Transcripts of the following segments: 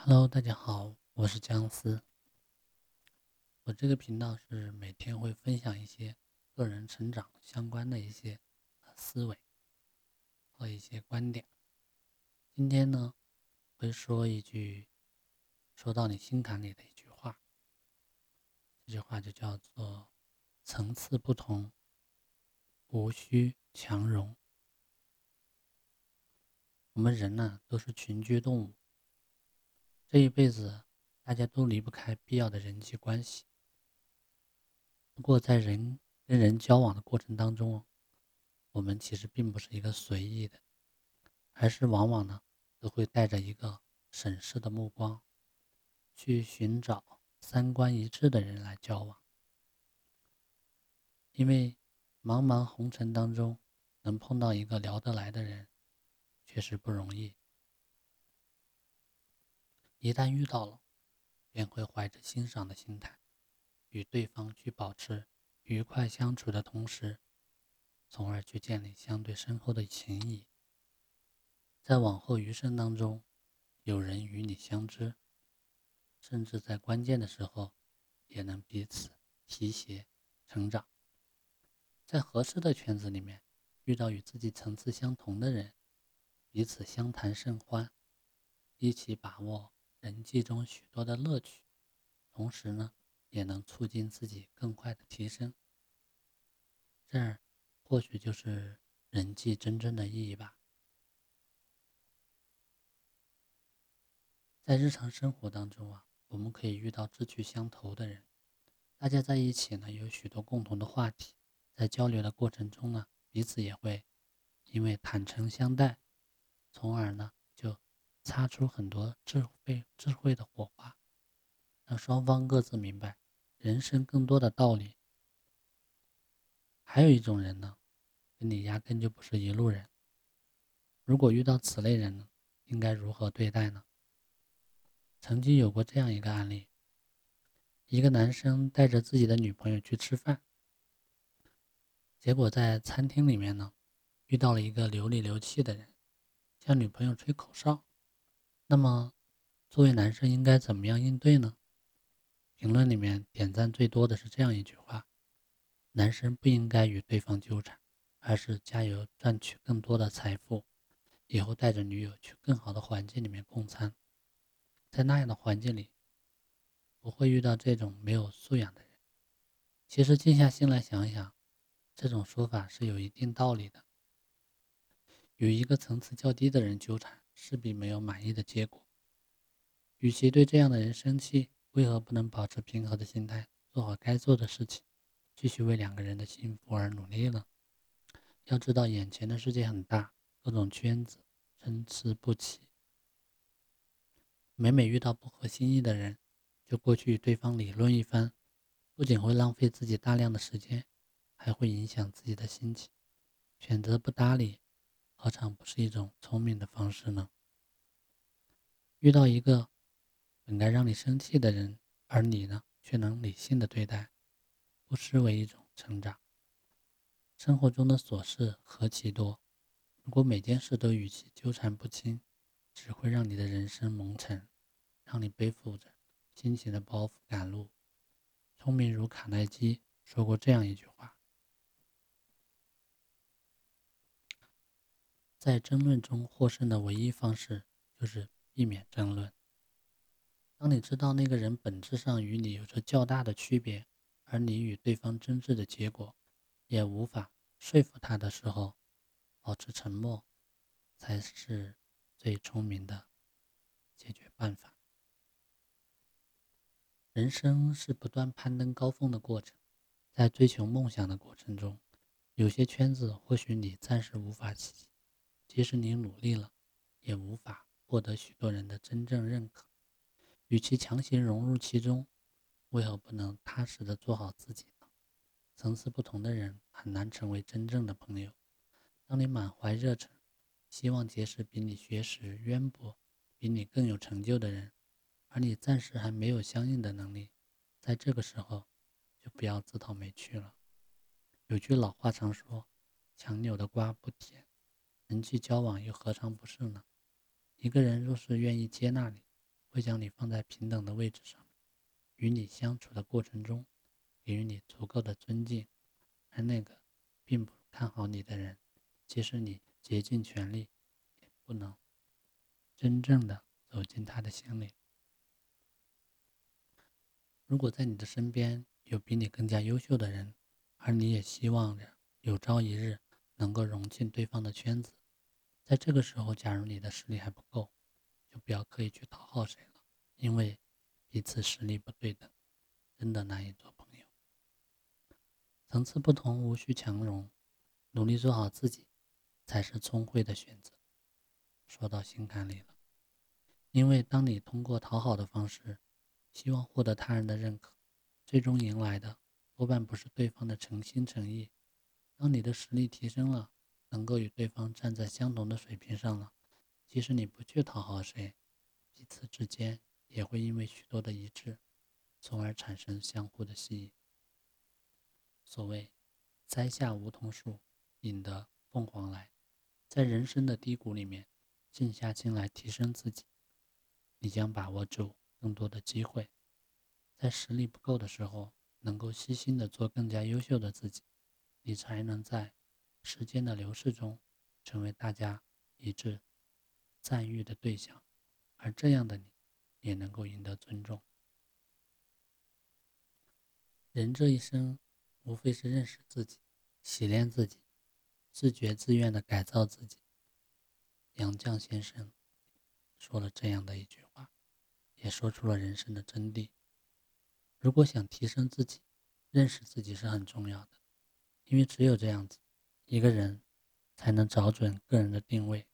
Hello，大家好，我是姜思。我这个频道是每天会分享一些个人成长相关的一些思维和一些观点。今天呢，会说一句说到你心坎里的一句话，这句话就叫做“层次不同，无需强融”。我们人呢，都是群居动物。这一辈子，大家都离不开必要的人际关系。不过，在人跟人交往的过程当中，我们其实并不是一个随意的，而是往往呢都会带着一个审视的目光，去寻找三观一致的人来交往。因为茫茫红尘当中，能碰到一个聊得来的人，确实不容易。一旦遇到了，便会怀着欣赏的心态，与对方去保持愉快相处的同时，从而去建立相对深厚的情谊。在往后余生当中，有人与你相知，甚至在关键的时候，也能彼此提携成长。在合适的圈子里面，遇到与自己层次相同的人，彼此相谈甚欢，一起把握。人际中许多的乐趣，同时呢，也能促进自己更快的提升。这儿或许就是人际真正的意义吧。在日常生活当中啊，我们可以遇到志趣相投的人，大家在一起呢，有许多共同的话题，在交流的过程中呢，彼此也会因为坦诚相待，从而呢。擦出很多智慧、智慧的火花，让双方各自明白人生更多的道理。还有一种人呢，跟你压根就不是一路人。如果遇到此类人呢，应该如何对待呢？曾经有过这样一个案例：一个男生带着自己的女朋友去吃饭，结果在餐厅里面呢，遇到了一个流里流气的人，向女朋友吹口哨。那么，作为男生应该怎么样应对呢？评论里面点赞最多的是这样一句话：男生不应该与对方纠缠，而是加油赚取更多的财富，以后带着女友去更好的环境里面共餐，在那样的环境里，不会遇到这种没有素养的人。其实静下心来想想，这种说法是有一定道理的。与一个层次较低的人纠缠。势必没有满意的结果。与其对这样的人生气，为何不能保持平和的心态，做好该做的事情，继续为两个人的幸福而努力呢？要知道，眼前的世界很大，各种圈子参差不齐。每每遇到不合心意的人，就过去与对方理论一番，不仅会浪费自己大量的时间，还会影响自己的心情。选择不搭理。何尝不是一种聪明的方式呢？遇到一个本该让你生气的人，而你呢却能理性的对待，不失为一种成长。生活中的琐事何其多，如果每件事都与其纠缠不清，只会让你的人生蒙尘，让你背负着心情的包袱赶路。聪明如卡耐基说过这样一句话。在争论中获胜的唯一方式就是避免争论。当你知道那个人本质上与你有着较大的区别，而你与对方争执的结果也无法说服他的时候，保持沉默才是最聪明的解决办法。人生是不断攀登高峰的过程，在追求梦想的过程中，有些圈子或许你暂时无法企及。即使你努力了，也无法获得许多人的真正认可。与其强行融入其中，为何不能踏实的做好自己呢？层次不同的人很难成为真正的朋友。当你满怀热忱，希望结识比你学识渊博、比你更有成就的人，而你暂时还没有相应的能力，在这个时候就不要自讨没趣了。有句老话常说：“强扭的瓜不甜。”人际交往又何尝不是呢？一个人若是愿意接纳你，会将你放在平等的位置上，与你相处的过程中，给予你足够的尊敬。而那个并不看好你的人，即使你竭尽全力，也不能真正的走进他的心里。如果在你的身边有比你更加优秀的人，而你也希望着有朝一日能够融进对方的圈子，在这个时候，假如你的实力还不够，就不要刻意去讨好谁了，因为彼此实力不对等，真的难以做朋友。层次不同，无需强融，努力做好自己，才是聪慧的选择。说到心坎里了，因为当你通过讨好的方式。希望获得他人的认可，最终迎来的多半不是对方的诚心诚意。当你的实力提升了，能够与对方站在相同的水平上了，即使你不去讨好谁，彼此之间也会因为许多的一致，从而产生相互的吸引。所谓“栽下梧桐树，引得凤凰来”，在人生的低谷里面，静下心来提升自己，你将把握住。更多的机会，在实力不够的时候，能够细心的做更加优秀的自己，你才能在时间的流逝中，成为大家一致赞誉的对象，而这样的你，也能够赢得尊重。人这一生，无非是认识自己、洗练自己、自觉自愿的改造自己。杨绛先生说了这样的一句话。也说出了人生的真谛。如果想提升自己，认识自己是很重要的，因为只有这样子，一个人才能找准个人的定位，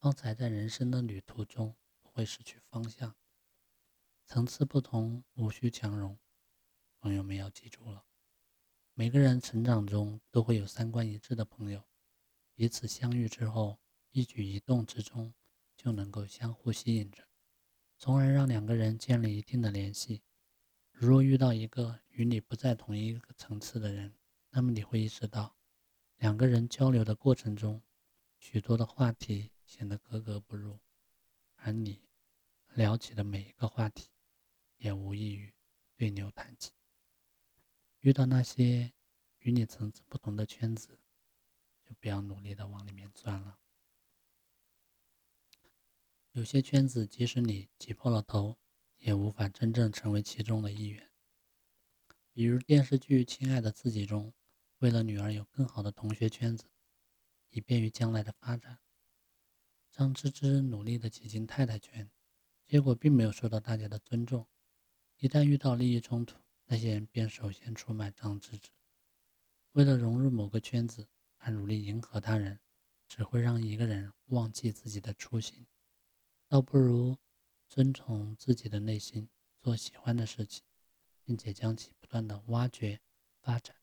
方才在人生的旅途中不会失去方向。层次不同，无需强融。朋友们要记住了，每个人成长中都会有三观一致的朋友，彼此相遇之后，一举一动之中就能够相互吸引着。从而让两个人建立一定的联系。如若遇到一个与你不在同一个层次的人，那么你会意识到，两个人交流的过程中，许多的话题显得格格不入，而你聊起的每一个话题，也无异于对牛弹琴。遇到那些与你层次不同的圈子，就不要努力的往里面钻了。有些圈子，即使你挤破了头，也无法真正成为其中的一员。比如电视剧《亲爱的自己》中，为了女儿有更好的同学圈子，以便于将来的发展，张芝芝努力的挤进太太圈，结果并没有受到大家的尊重。一旦遇到利益冲突，那些人便首先出卖张芝芝。为了融入某个圈子而努力迎合他人，只会让一个人忘记自己的初心。倒不如遵从自己的内心，做喜欢的事情，并且将其不断的挖掘、发展。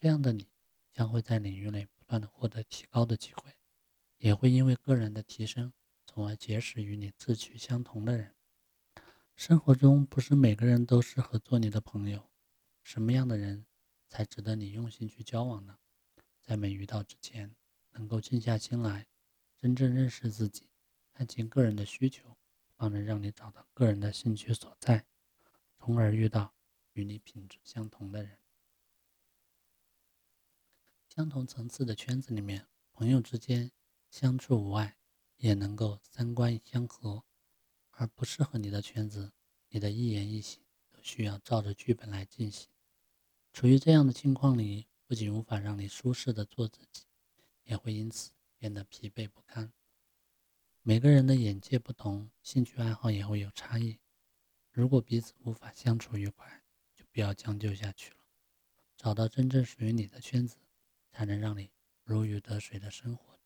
这样的你将会在领域内不断的获得提高的机会，也会因为个人的提升，从而结识与你志趣相同的人。生活中不是每个人都适合做你的朋友，什么样的人才值得你用心去交往呢？在没遇到之前，能够静下心来，真正认识自己。看清个人的需求，方能让你找到个人的兴趣所在，从而遇到与你品质相同的人。相同层次的圈子里面，朋友之间相处无碍，也能够三观相合；而不适合你的圈子，你的一言一行都需要照着剧本来进行。处于这样的境况里，不仅无法让你舒适的做自己，也会因此变得疲惫不堪。每个人的眼界不同，兴趣爱好也会有差异。如果彼此无法相处愉快，就不要将就下去了。找到真正属于你的圈子，才能让你如鱼得水的生活，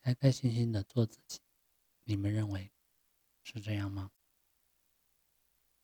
开开心心的做自己。你们认为是这样吗？